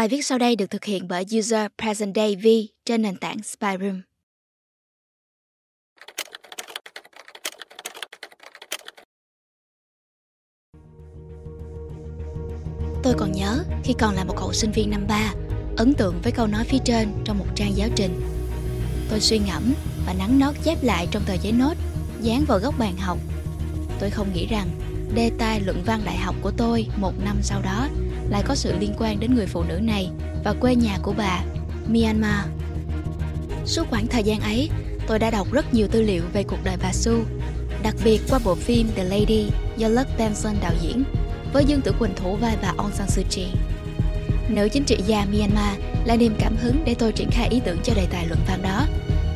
Bài viết sau đây được thực hiện bởi user Present Day V trên nền tảng Spyroom. Tôi còn nhớ khi còn là một cậu sinh viên năm ba, ấn tượng với câu nói phía trên trong một trang giáo trình. Tôi suy ngẫm và nắn nót chép lại trong tờ giấy nốt, dán vào góc bàn học. Tôi không nghĩ rằng đề tài luận văn đại học của tôi một năm sau đó lại có sự liên quan đến người phụ nữ này và quê nhà của bà, Myanmar. Suốt khoảng thời gian ấy, tôi đã đọc rất nhiều tư liệu về cuộc đời bà Su, đặc biệt qua bộ phim The Lady do Luck Benson đạo diễn với Dương Tử Quỳnh thủ vai bà Aung San Suu Kyi. Nữ chính trị gia Myanmar là niềm cảm hứng để tôi triển khai ý tưởng cho đề tài luận văn đó,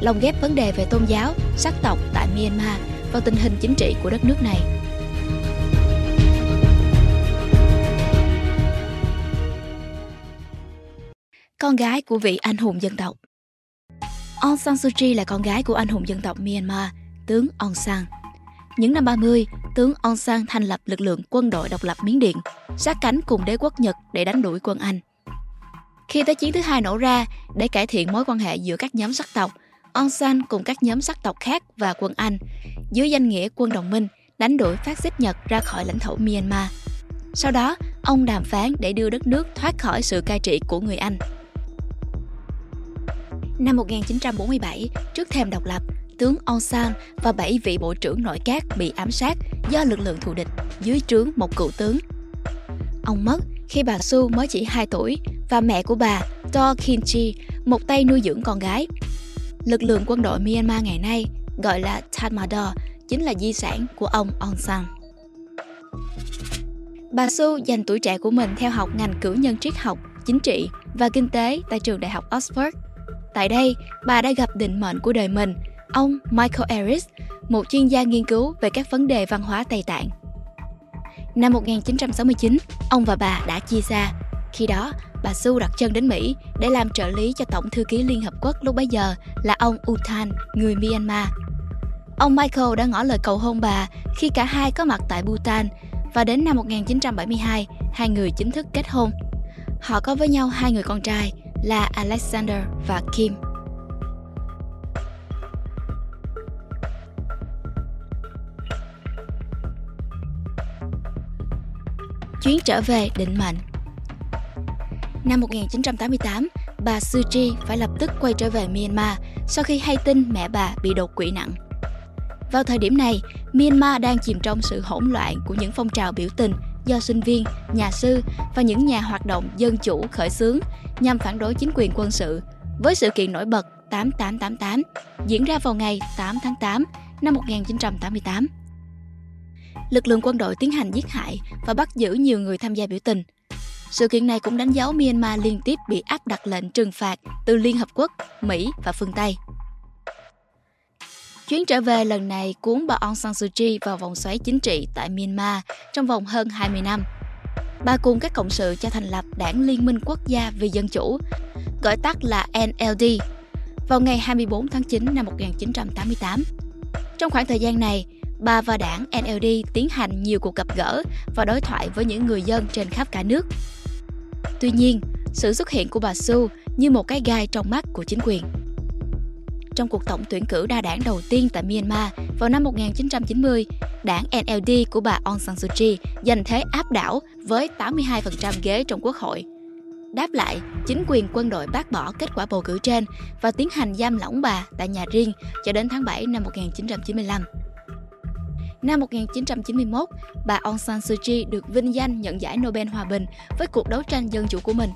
lồng ghép vấn đề về tôn giáo, sắc tộc tại Myanmar vào tình hình chính trị của đất nước này. Con gái của vị anh hùng dân tộc Aung San Suu Kyi là con gái của anh hùng dân tộc Myanmar, tướng Aung San. Những năm 30, tướng Aung San thành lập lực lượng quân đội độc lập Miến Điện, sát cánh cùng đế quốc Nhật để đánh đuổi quân Anh. Khi Thế chiến thứ hai nổ ra, để cải thiện mối quan hệ giữa các nhóm sắc tộc, Aung San cùng các nhóm sắc tộc khác và quân Anh, dưới danh nghĩa quân đồng minh, đánh đuổi phát xít Nhật ra khỏi lãnh thổ Myanmar. Sau đó, ông đàm phán để đưa đất nước thoát khỏi sự cai trị của người Anh. Năm 1947, trước thềm độc lập, tướng Aung San và 7 vị bộ trưởng nội các bị ám sát do lực lượng thù địch dưới trướng một cựu tướng. Ông mất khi bà Su mới chỉ 2 tuổi và mẹ của bà, Do Kin Chi, một tay nuôi dưỡng con gái. Lực lượng quân đội Myanmar ngày nay gọi là Tatmadaw chính là di sản của ông Aung San. Bà Su dành tuổi trẻ của mình theo học ngành cử nhân triết học, chính trị và kinh tế tại trường đại học Oxford. Tại đây, bà đã gặp định mệnh của đời mình ông Michael Harris, một chuyên gia nghiên cứu về các vấn đề văn hóa Tây Tạng. Năm 1969, ông và bà đã chia xa. Khi đó, bà Su đặt chân đến Mỹ để làm trợ lý cho Tổng thư ký Liên Hợp Quốc lúc bấy giờ là ông u thanh người Myanmar. Ông Michael đã ngỏ lời cầu hôn bà khi cả hai có mặt tại Bhutan và đến năm 1972, hai người chính thức kết hôn. Họ có với nhau hai người con trai là Alexander và Kim. chuyến trở về định mệnh. Năm 1988, bà Suji phải lập tức quay trở về Myanmar sau khi hay tin mẹ bà bị đột quỵ nặng. Vào thời điểm này, Myanmar đang chìm trong sự hỗn loạn của những phong trào biểu tình do sinh viên, nhà sư và những nhà hoạt động dân chủ khởi xướng nhằm phản đối chính quyền quân sự với sự kiện nổi bật 8888 diễn ra vào ngày 8 tháng 8 năm 1988 lực lượng quân đội tiến hành giết hại và bắt giữ nhiều người tham gia biểu tình. Sự kiện này cũng đánh dấu Myanmar liên tiếp bị áp đặt lệnh trừng phạt từ Liên Hợp Quốc, Mỹ và phương Tây. Chuyến trở về lần này cuốn bà Aung San Suu Kyi vào vòng xoáy chính trị tại Myanmar trong vòng hơn 20 năm. Bà cùng các cộng sự cho thành lập Đảng Liên minh Quốc gia vì Dân chủ, gọi tắt là NLD, vào ngày 24 tháng 9 năm 1988. Trong khoảng thời gian này, bà và đảng NLD tiến hành nhiều cuộc gặp gỡ và đối thoại với những người dân trên khắp cả nước. Tuy nhiên, sự xuất hiện của bà Su như một cái gai trong mắt của chính quyền. Trong cuộc tổng tuyển cử đa đảng đầu tiên tại Myanmar vào năm 1990, đảng NLD của bà Aung San Suu Kyi giành thế áp đảo với 82% ghế trong quốc hội. Đáp lại, chính quyền quân đội bác bỏ kết quả bầu cử trên và tiến hành giam lỏng bà tại nhà riêng cho đến tháng 7 năm 1995. Năm 1991, bà Aung San Suu Kyi được vinh danh nhận giải Nobel Hòa bình với cuộc đấu tranh dân chủ của mình.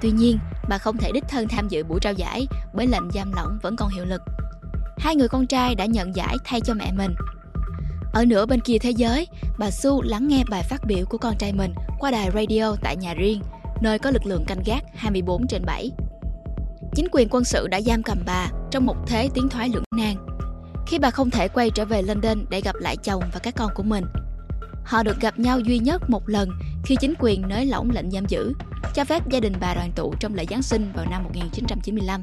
Tuy nhiên, bà không thể đích thân tham dự buổi trao giải bởi lệnh giam lỏng vẫn còn hiệu lực. Hai người con trai đã nhận giải thay cho mẹ mình. Ở nửa bên kia thế giới, bà Su lắng nghe bài phát biểu của con trai mình qua đài radio tại nhà riêng, nơi có lực lượng canh gác 24 trên 7. Chính quyền quân sự đã giam cầm bà trong một thế tiến thoái lưỡng nan khi bà không thể quay trở về London để gặp lại chồng và các con của mình. Họ được gặp nhau duy nhất một lần khi chính quyền nới lỏng lệnh giam giữ, cho phép gia đình bà đoàn tụ trong lễ Giáng sinh vào năm 1995.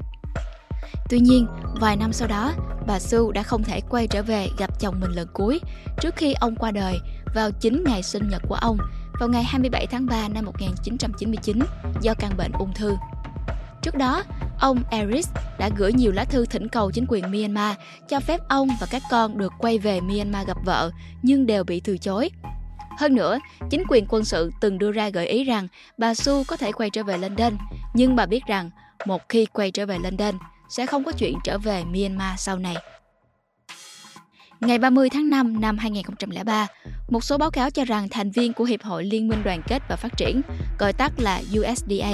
Tuy nhiên, vài năm sau đó, bà Sue đã không thể quay trở về gặp chồng mình lần cuối trước khi ông qua đời vào chính ngày sinh nhật của ông vào ngày 27 tháng 3 năm 1999 do căn bệnh ung thư. Trước đó, ông Eris đã gửi nhiều lá thư thỉnh cầu chính quyền Myanmar cho phép ông và các con được quay về Myanmar gặp vợ, nhưng đều bị từ chối. Hơn nữa, chính quyền quân sự từng đưa ra gợi ý rằng bà Su có thể quay trở về London, nhưng bà biết rằng một khi quay trở về London, sẽ không có chuyện trở về Myanmar sau này. Ngày 30 tháng 5 năm 2003, một số báo cáo cho rằng thành viên của Hiệp hội Liên minh Đoàn kết và Phát triển, gọi tắt là USDA,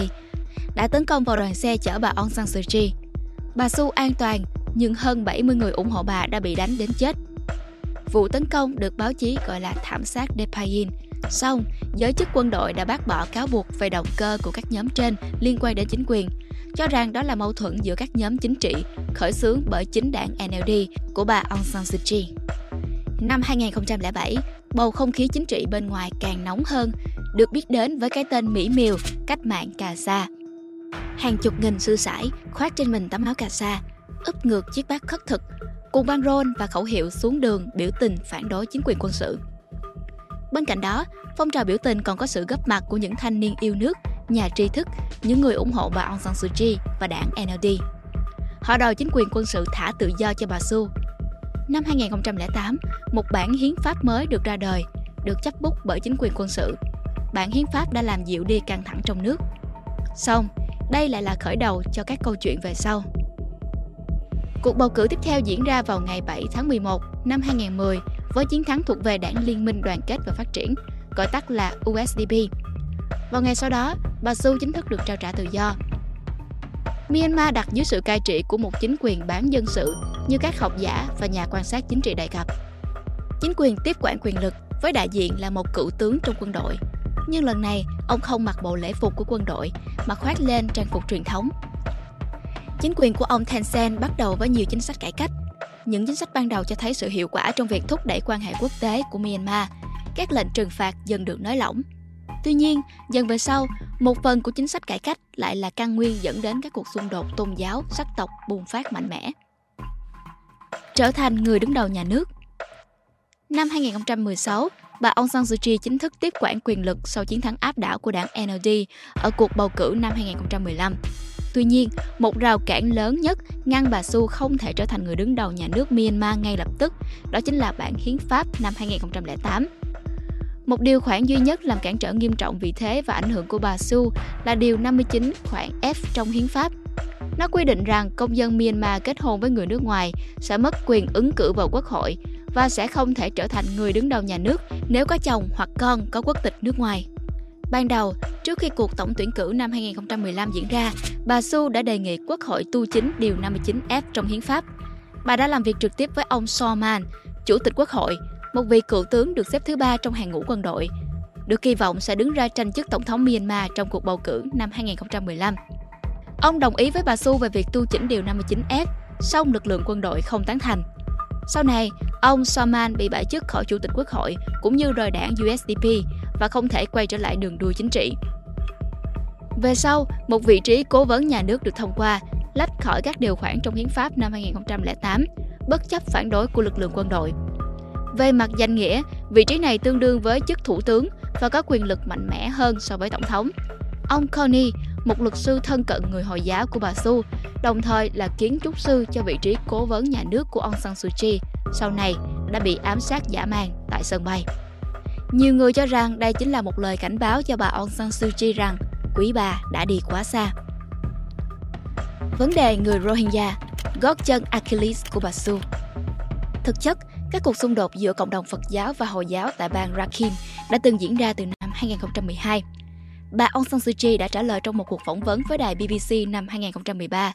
đã tấn công vào đoàn xe chở bà Aung San Suu Kyi. Bà Su an toàn, nhưng hơn 70 người ủng hộ bà đã bị đánh đến chết. Vụ tấn công được báo chí gọi là thảm sát Depayin. Xong, giới chức quân đội đã bác bỏ cáo buộc về động cơ của các nhóm trên liên quan đến chính quyền, cho rằng đó là mâu thuẫn giữa các nhóm chính trị khởi xướng bởi chính đảng NLD của bà Aung San Suu Kyi. Năm 2007, bầu không khí chính trị bên ngoài càng nóng hơn, được biết đến với cái tên mỹ miều cách mạng cà sa. Hàng chục nghìn sư sãi khoác trên mình tấm áo cà sa, úp ngược chiếc bát khất thực, cùng băng rôn và khẩu hiệu xuống đường biểu tình phản đối chính quyền quân sự. Bên cạnh đó, phong trào biểu tình còn có sự góp mặt của những thanh niên yêu nước, nhà tri thức, những người ủng hộ bà Aung San Suu Kyi và đảng NLD. Họ đòi chính quyền quân sự thả tự do cho bà Su. Năm 2008, một bản hiến pháp mới được ra đời, được chấp bút bởi chính quyền quân sự. Bản hiến pháp đã làm dịu đi căng thẳng trong nước. Xong, đây lại là khởi đầu cho các câu chuyện về sau. Cuộc bầu cử tiếp theo diễn ra vào ngày 7 tháng 11 năm 2010 với chiến thắng thuộc về đảng Liên minh Đoàn kết và Phát triển, gọi tắt là USDP. Vào ngày sau đó, bà Su chính thức được trao trả tự do. Myanmar đặt dưới sự cai trị của một chính quyền bán dân sự như các học giả và nhà quan sát chính trị đề cập. Chính quyền tiếp quản quyền lực với đại diện là một cựu tướng trong quân đội. Nhưng lần này, ông không mặc bộ lễ phục của quân đội mà khoác lên trang phục truyền thống. Chính quyền của ông Tencent bắt đầu với nhiều chính sách cải cách. Những chính sách ban đầu cho thấy sự hiệu quả trong việc thúc đẩy quan hệ quốc tế của Myanmar. Các lệnh trừng phạt dần được nới lỏng. Tuy nhiên, dần về sau, một phần của chính sách cải cách lại là căn nguyên dẫn đến các cuộc xung đột tôn giáo, sắc tộc bùng phát mạnh mẽ. Trở thành người đứng đầu nhà nước Năm 2016, bà Aung San Suu Kyi chính thức tiếp quản quyền lực sau chiến thắng áp đảo của đảng NLD ở cuộc bầu cử năm 2015. Tuy nhiên, một rào cản lớn nhất ngăn bà Su không thể trở thành người đứng đầu nhà nước Myanmar ngay lập tức, đó chính là bản hiến pháp năm 2008. Một điều khoản duy nhất làm cản trở nghiêm trọng vị thế và ảnh hưởng của bà Su là điều 59 khoản F trong hiến pháp. Nó quy định rằng công dân Myanmar kết hôn với người nước ngoài sẽ mất quyền ứng cử vào quốc hội và sẽ không thể trở thành người đứng đầu nhà nước nếu có chồng hoặc con có quốc tịch nước ngoài. Ban đầu, trước khi cuộc tổng tuyển cử năm 2015 diễn ra, bà Su đã đề nghị Quốc hội tu chính Điều 59F trong hiến pháp. Bà đã làm việc trực tiếp với ông Soman, Chủ tịch Quốc hội, một vị cựu tướng được xếp thứ ba trong hàng ngũ quân đội, được kỳ vọng sẽ đứng ra tranh chức tổng thống Myanmar trong cuộc bầu cử năm 2015. Ông đồng ý với bà Su về việc tu chỉnh Điều 59F, song lực lượng quân đội không tán thành. Sau này, ông Soman bị bãi chức khỏi Chủ tịch Quốc hội cũng như rời đảng USDP và không thể quay trở lại đường đua chính trị. Về sau, một vị trí cố vấn nhà nước được thông qua, lách khỏi các điều khoản trong hiến pháp năm 2008, bất chấp phản đối của lực lượng quân đội. Về mặt danh nghĩa, vị trí này tương đương với chức thủ tướng và có quyền lực mạnh mẽ hơn so với tổng thống. Ông Coney, một luật sư thân cận người Hồi giáo của bà Su, đồng thời là kiến trúc sư cho vị trí cố vấn nhà nước của ông San Suu Kyi, sau này đã bị ám sát giả man tại sân bay. Nhiều người cho rằng đây chính là một lời cảnh báo cho bà Aung San Suu Kyi rằng quý bà đã đi quá xa. Vấn đề người Rohingya, gót chân Achilles của bà Su Thực chất, các cuộc xung đột giữa cộng đồng Phật giáo và Hồi giáo tại bang Rakhine đã từng diễn ra từ năm 2012. Bà Aung San Suu Kyi đã trả lời trong một cuộc phỏng vấn với đài BBC năm 2013.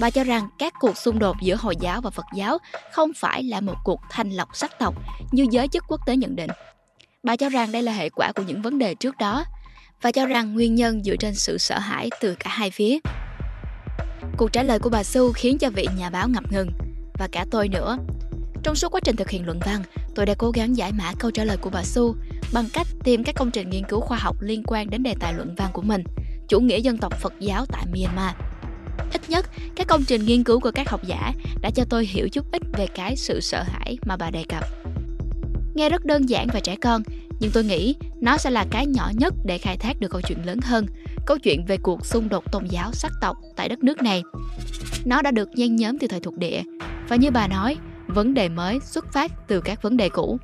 Bà cho rằng các cuộc xung đột giữa Hồi giáo và Phật giáo không phải là một cuộc thanh lọc sắc tộc như giới chức quốc tế nhận định. Bà cho rằng đây là hệ quả của những vấn đề trước đó và cho rằng nguyên nhân dựa trên sự sợ hãi từ cả hai phía. Cuộc trả lời của bà Su khiến cho vị nhà báo ngập ngừng và cả tôi nữa. Trong suốt quá trình thực hiện luận văn, tôi đã cố gắng giải mã câu trả lời của bà Su bằng cách tìm các công trình nghiên cứu khoa học liên quan đến đề tài luận văn của mình, chủ nghĩa dân tộc Phật giáo tại Myanmar. Ít nhất, các công trình nghiên cứu của các học giả đã cho tôi hiểu chút ít về cái sự sợ hãi mà bà đề cập. Nghe rất đơn giản và trẻ con, nhưng tôi nghĩ nó sẽ là cái nhỏ nhất để khai thác được câu chuyện lớn hơn, câu chuyện về cuộc xung đột tôn giáo sắc tộc tại đất nước này. Nó đã được nhen nhóm từ thời thuộc địa, và như bà nói, vấn đề mới xuất phát từ các vấn đề cũ.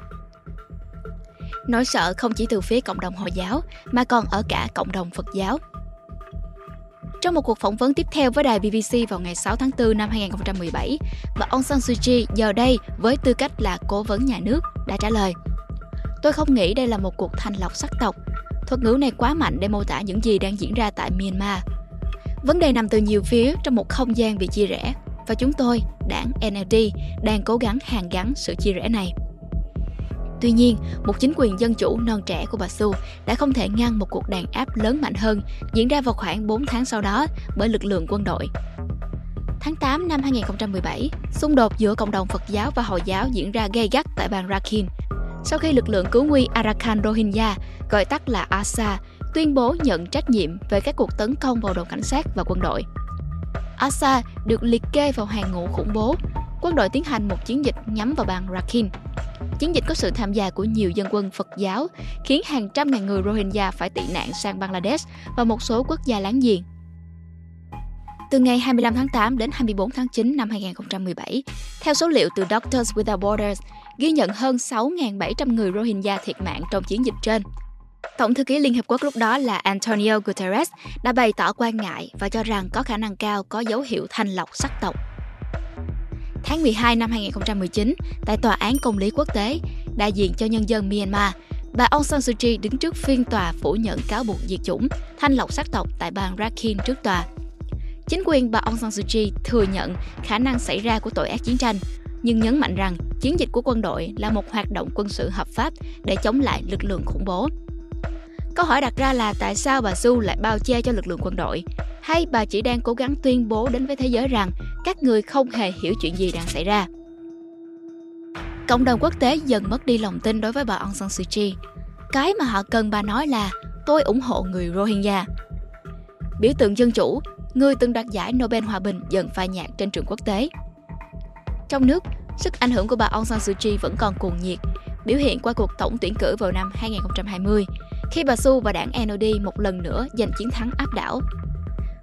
Nỗi sợ không chỉ từ phía cộng đồng Hồi giáo mà còn ở cả cộng đồng Phật giáo. Trong một cuộc phỏng vấn tiếp theo với đài BBC vào ngày 6 tháng 4 năm 2017, bà Aung San Suu Kyi giờ đây với tư cách là cố vấn nhà nước đã trả lời Tôi không nghĩ đây là một cuộc thanh lọc sắc tộc. Thuật ngữ này quá mạnh để mô tả những gì đang diễn ra tại Myanmar. Vấn đề nằm từ nhiều phía trong một không gian bị chia rẽ và chúng tôi, đảng NLD, đang cố gắng hàn gắn sự chia rẽ này. Tuy nhiên, một chính quyền dân chủ non trẻ của bà Su đã không thể ngăn một cuộc đàn áp lớn mạnh hơn diễn ra vào khoảng 4 tháng sau đó bởi lực lượng quân đội. Tháng 8 năm 2017, xung đột giữa cộng đồng Phật giáo và Hồi giáo diễn ra gay gắt tại bang Rakhine. Sau khi lực lượng cứu nguy Arakan Rohingya, gọi tắt là ASA, tuyên bố nhận trách nhiệm về các cuộc tấn công vào đồn cảnh sát và quân đội. ASA được liệt kê vào hàng ngũ khủng bố. Quân đội tiến hành một chiến dịch nhắm vào bang Rakhine. Chiến dịch có sự tham gia của nhiều dân quân Phật giáo, khiến hàng trăm ngàn người Rohingya phải tị nạn sang Bangladesh và một số quốc gia láng giềng. Từ ngày 25 tháng 8 đến 24 tháng 9 năm 2017, theo số liệu từ Doctors Without Borders, ghi nhận hơn 6.700 người Rohingya thiệt mạng trong chiến dịch trên. Tổng thư ký Liên Hợp Quốc lúc đó là Antonio Guterres đã bày tỏ quan ngại và cho rằng có khả năng cao có dấu hiệu thanh lọc sắc tộc. Tháng 12 năm 2019, tại Tòa án Công lý Quốc tế, đại diện cho nhân dân Myanmar, bà Aung San Suu Kyi đứng trước phiên tòa phủ nhận cáo buộc diệt chủng, thanh lọc sắc tộc tại bang Rakhine trước tòa. Chính quyền bà Aung San Suu Kyi thừa nhận khả năng xảy ra của tội ác chiến tranh, nhưng nhấn mạnh rằng chiến dịch của quân đội là một hoạt động quân sự hợp pháp để chống lại lực lượng khủng bố. Câu hỏi đặt ra là tại sao bà Su lại bao che cho lực lượng quân đội? Hay bà chỉ đang cố gắng tuyên bố đến với thế giới rằng các người không hề hiểu chuyện gì đang xảy ra? Cộng đồng quốc tế dần mất đi lòng tin đối với bà Aung San Suu Kyi. Cái mà họ cần bà nói là tôi ủng hộ người Rohingya. Biểu tượng dân chủ, người từng đoạt giải Nobel Hòa Bình dần phai nhạt trên trường quốc tế. Trong nước, sức ảnh hưởng của bà Aung San Suu Kyi vẫn còn cuồng nhiệt, biểu hiện qua cuộc tổng tuyển cử vào năm 2020, khi bà Su và đảng NLD một lần nữa giành chiến thắng áp đảo.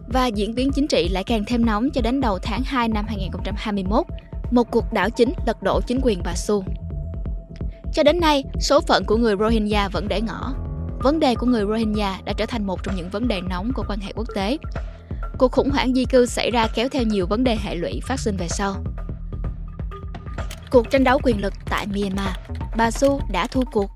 Và diễn biến chính trị lại càng thêm nóng cho đến đầu tháng 2 năm 2021, một cuộc đảo chính lật đổ chính quyền bà Su. Cho đến nay, số phận của người Rohingya vẫn để ngỏ. Vấn đề của người Rohingya đã trở thành một trong những vấn đề nóng của quan hệ quốc tế. Cuộc khủng hoảng di cư xảy ra kéo theo nhiều vấn đề hệ lụy phát sinh về sau. Cuộc tranh đấu quyền lực tại Myanmar, bà Su đã thua cuộc.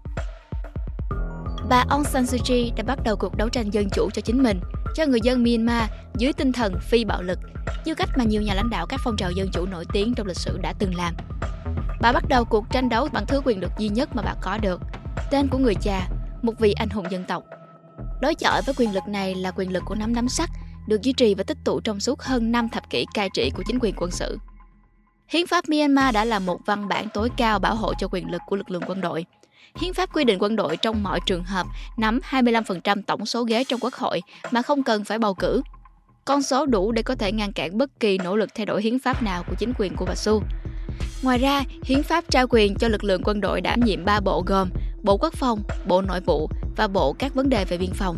Bà Aung San Suu Kyi đã bắt đầu cuộc đấu tranh dân chủ cho chính mình, cho người dân Myanmar dưới tinh thần phi bạo lực, như cách mà nhiều nhà lãnh đạo các phong trào dân chủ nổi tiếng trong lịch sử đã từng làm. Bà bắt đầu cuộc tranh đấu bằng thứ quyền lực duy nhất mà bà có được, tên của người cha, một vị anh hùng dân tộc. Đối chọi với quyền lực này là quyền lực của nắm nắm sắt, được duy trì và tích tụ trong suốt hơn 5 thập kỷ cai trị của chính quyền quân sự. Hiến pháp Myanmar đã là một văn bản tối cao bảo hộ cho quyền lực của lực lượng quân đội. Hiến pháp quy định quân đội trong mọi trường hợp nắm 25% tổng số ghế trong quốc hội mà không cần phải bầu cử. Con số đủ để có thể ngăn cản bất kỳ nỗ lực thay đổi hiến pháp nào của chính quyền của bà Su. Ngoài ra, hiến pháp trao quyền cho lực lượng quân đội đảm nhiệm ba bộ gồm Bộ Quốc phòng, Bộ Nội vụ và Bộ các vấn đề về biên phòng.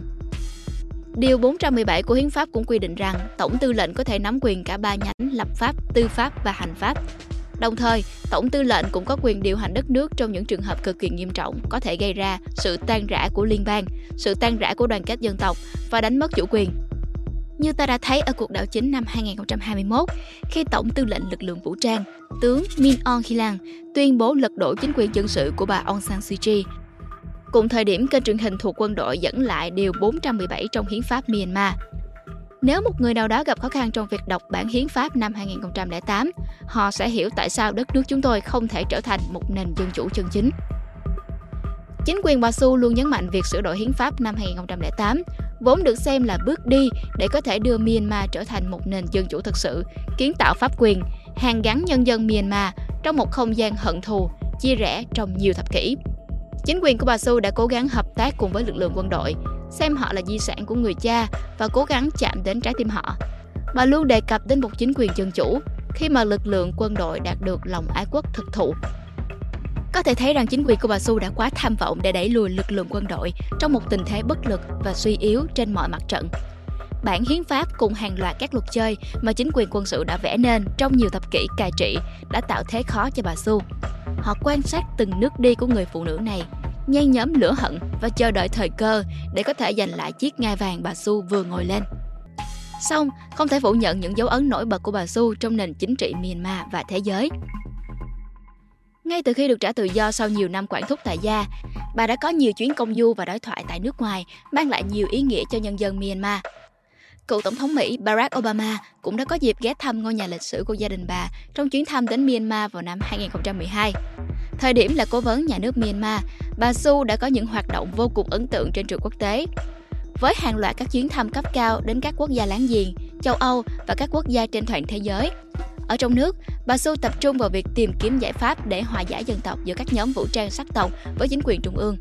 Điều 417 của Hiến pháp cũng quy định rằng Tổng tư lệnh có thể nắm quyền cả ba nhánh lập pháp, tư pháp và hành pháp. Đồng thời, Tổng tư lệnh cũng có quyền điều hành đất nước trong những trường hợp cực kỳ nghiêm trọng có thể gây ra sự tan rã của liên bang, sự tan rã của đoàn kết dân tộc và đánh mất chủ quyền. Như ta đã thấy ở cuộc đảo chính năm 2021, khi Tổng tư lệnh lực lượng vũ trang, tướng Min Aung Hlaing tuyên bố lật đổ chính quyền dân sự của bà Aung San Suu Kyi Cùng thời điểm, kênh truyền hình thuộc quân đội dẫn lại điều 417 trong hiến pháp Myanmar. Nếu một người nào đó gặp khó khăn trong việc đọc bản hiến pháp năm 2008, họ sẽ hiểu tại sao đất nước chúng tôi không thể trở thành một nền dân chủ chân chính. Chính quyền bà Su luôn nhấn mạnh việc sửa đổi hiến pháp năm 2008, vốn được xem là bước đi để có thể đưa Myanmar trở thành một nền dân chủ thực sự, kiến tạo pháp quyền, hàn gắn nhân dân Myanmar trong một không gian hận thù, chia rẽ trong nhiều thập kỷ. Chính quyền của bà Su đã cố gắng hợp tác cùng với lực lượng quân đội, xem họ là di sản của người cha và cố gắng chạm đến trái tim họ. Bà luôn đề cập đến một chính quyền dân chủ khi mà lực lượng quân đội đạt được lòng ái quốc thực thụ. Có thể thấy rằng chính quyền của bà Su đã quá tham vọng để đẩy lùi lực lượng quân đội trong một tình thế bất lực và suy yếu trên mọi mặt trận. Bản hiến pháp cùng hàng loạt các luật chơi mà chính quyền quân sự đã vẽ nên trong nhiều thập kỷ cai trị đã tạo thế khó cho bà Su. Họ quan sát từng nước đi của người phụ nữ này, nhen nhóm lửa hận và chờ đợi thời cơ để có thể giành lại chiếc ngai vàng bà Su vừa ngồi lên. Xong, không thể phủ nhận những dấu ấn nổi bật của bà Su trong nền chính trị Myanmar và thế giới. Ngay từ khi được trả tự do sau nhiều năm quản thúc tại gia, bà đã có nhiều chuyến công du và đối thoại tại nước ngoài, mang lại nhiều ý nghĩa cho nhân dân Myanmar. Cựu Tổng thống Mỹ Barack Obama cũng đã có dịp ghé thăm ngôi nhà lịch sử của gia đình bà trong chuyến thăm đến Myanmar vào năm 2012. Thời điểm là cố vấn nhà nước Myanmar, bà Su đã có những hoạt động vô cùng ấn tượng trên trường quốc tế. Với hàng loạt các chuyến thăm cấp cao đến các quốc gia láng giềng, châu Âu và các quốc gia trên toàn thế giới, ở trong nước, bà Su tập trung vào việc tìm kiếm giải pháp để hòa giải dân tộc giữa các nhóm vũ trang sắc tộc với chính quyền trung ương.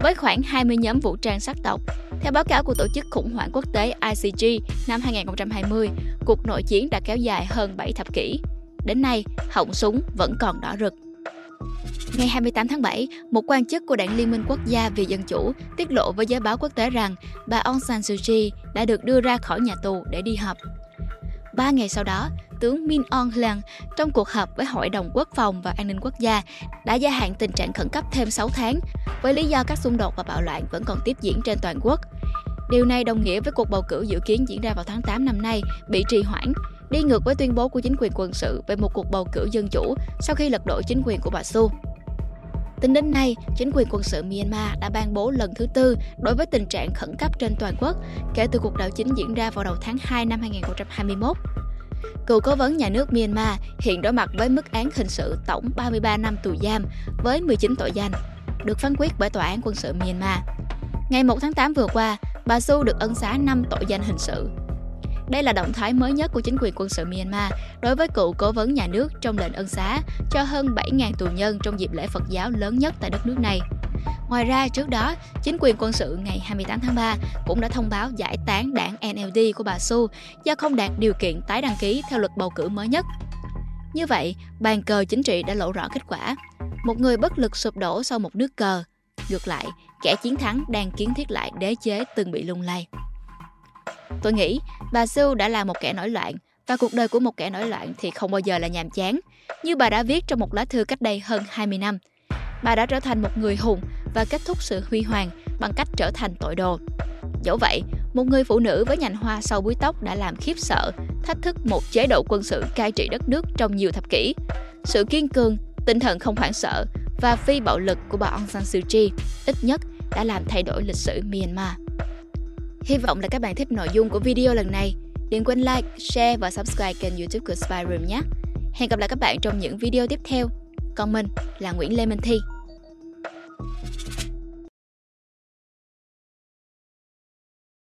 Với khoảng 20 nhóm vũ trang sắc tộc, theo báo cáo của Tổ chức Khủng hoảng Quốc tế ICG năm 2020, cuộc nội chiến đã kéo dài hơn 7 thập kỷ. Đến nay, họng súng vẫn còn đỏ rực. Ngày 28 tháng 7, một quan chức của Đảng Liên minh Quốc gia vì Dân chủ tiết lộ với giới báo quốc tế rằng bà Aung San Suu Kyi đã được đưa ra khỏi nhà tù để đi họp. Ba ngày sau đó, tướng Min Aung Hlaing trong cuộc họp với Hội đồng Quốc phòng và An ninh Quốc gia đã gia hạn tình trạng khẩn cấp thêm 6 tháng với lý do các xung đột và bạo loạn vẫn còn tiếp diễn trên toàn quốc. Điều này đồng nghĩa với cuộc bầu cử dự kiến diễn ra vào tháng 8 năm nay bị trì hoãn, đi ngược với tuyên bố của chính quyền quân sự về một cuộc bầu cử dân chủ sau khi lật đổ chính quyền của bà Su. Tính đến nay, chính quyền quân sự Myanmar đã ban bố lần thứ tư đối với tình trạng khẩn cấp trên toàn quốc kể từ cuộc đảo chính diễn ra vào đầu tháng 2 năm 2021. Cựu cố vấn nhà nước Myanmar hiện đối mặt với mức án hình sự tổng 33 năm tù giam với 19 tội danh, được phán quyết bởi Tòa án quân sự Myanmar. Ngày 1 tháng 8 vừa qua, bà Su được ân xá 5 tội danh hình sự. Đây là động thái mới nhất của chính quyền quân sự Myanmar đối với cựu cố vấn nhà nước trong lệnh ân xá cho hơn 7.000 tù nhân trong dịp lễ Phật giáo lớn nhất tại đất nước này. Ngoài ra, trước đó, chính quyền quân sự ngày 28 tháng 3 cũng đã thông báo giải tán đảng NLD của bà Su do không đạt điều kiện tái đăng ký theo luật bầu cử mới nhất. Như vậy, bàn cờ chính trị đã lộ rõ kết quả. Một người bất lực sụp đổ sau một nước cờ. Ngược lại, kẻ chiến thắng đang kiến thiết lại đế chế từng bị lung lay. Tôi nghĩ bà Su đã là một kẻ nổi loạn và cuộc đời của một kẻ nổi loạn thì không bao giờ là nhàm chán. Như bà đã viết trong một lá thư cách đây hơn 20 năm, bà đã trở thành một người hùng và kết thúc sự huy hoàng bằng cách trở thành tội đồ. Dẫu vậy, một người phụ nữ với nhành hoa sau búi tóc đã làm khiếp sợ, thách thức một chế độ quân sự cai trị đất nước trong nhiều thập kỷ. Sự kiên cường, tinh thần không hoảng sợ và phi bạo lực của bà Aung San Suu Kyi ít nhất đã làm thay đổi lịch sử Myanmar. Hy vọng là các bạn thích nội dung của video lần này. Đừng quên like, share và subscribe kênh youtube của Spy Room nhé. Hẹn gặp lại các bạn trong những video tiếp theo. Còn mình là Nguyễn Lê Minh Thi.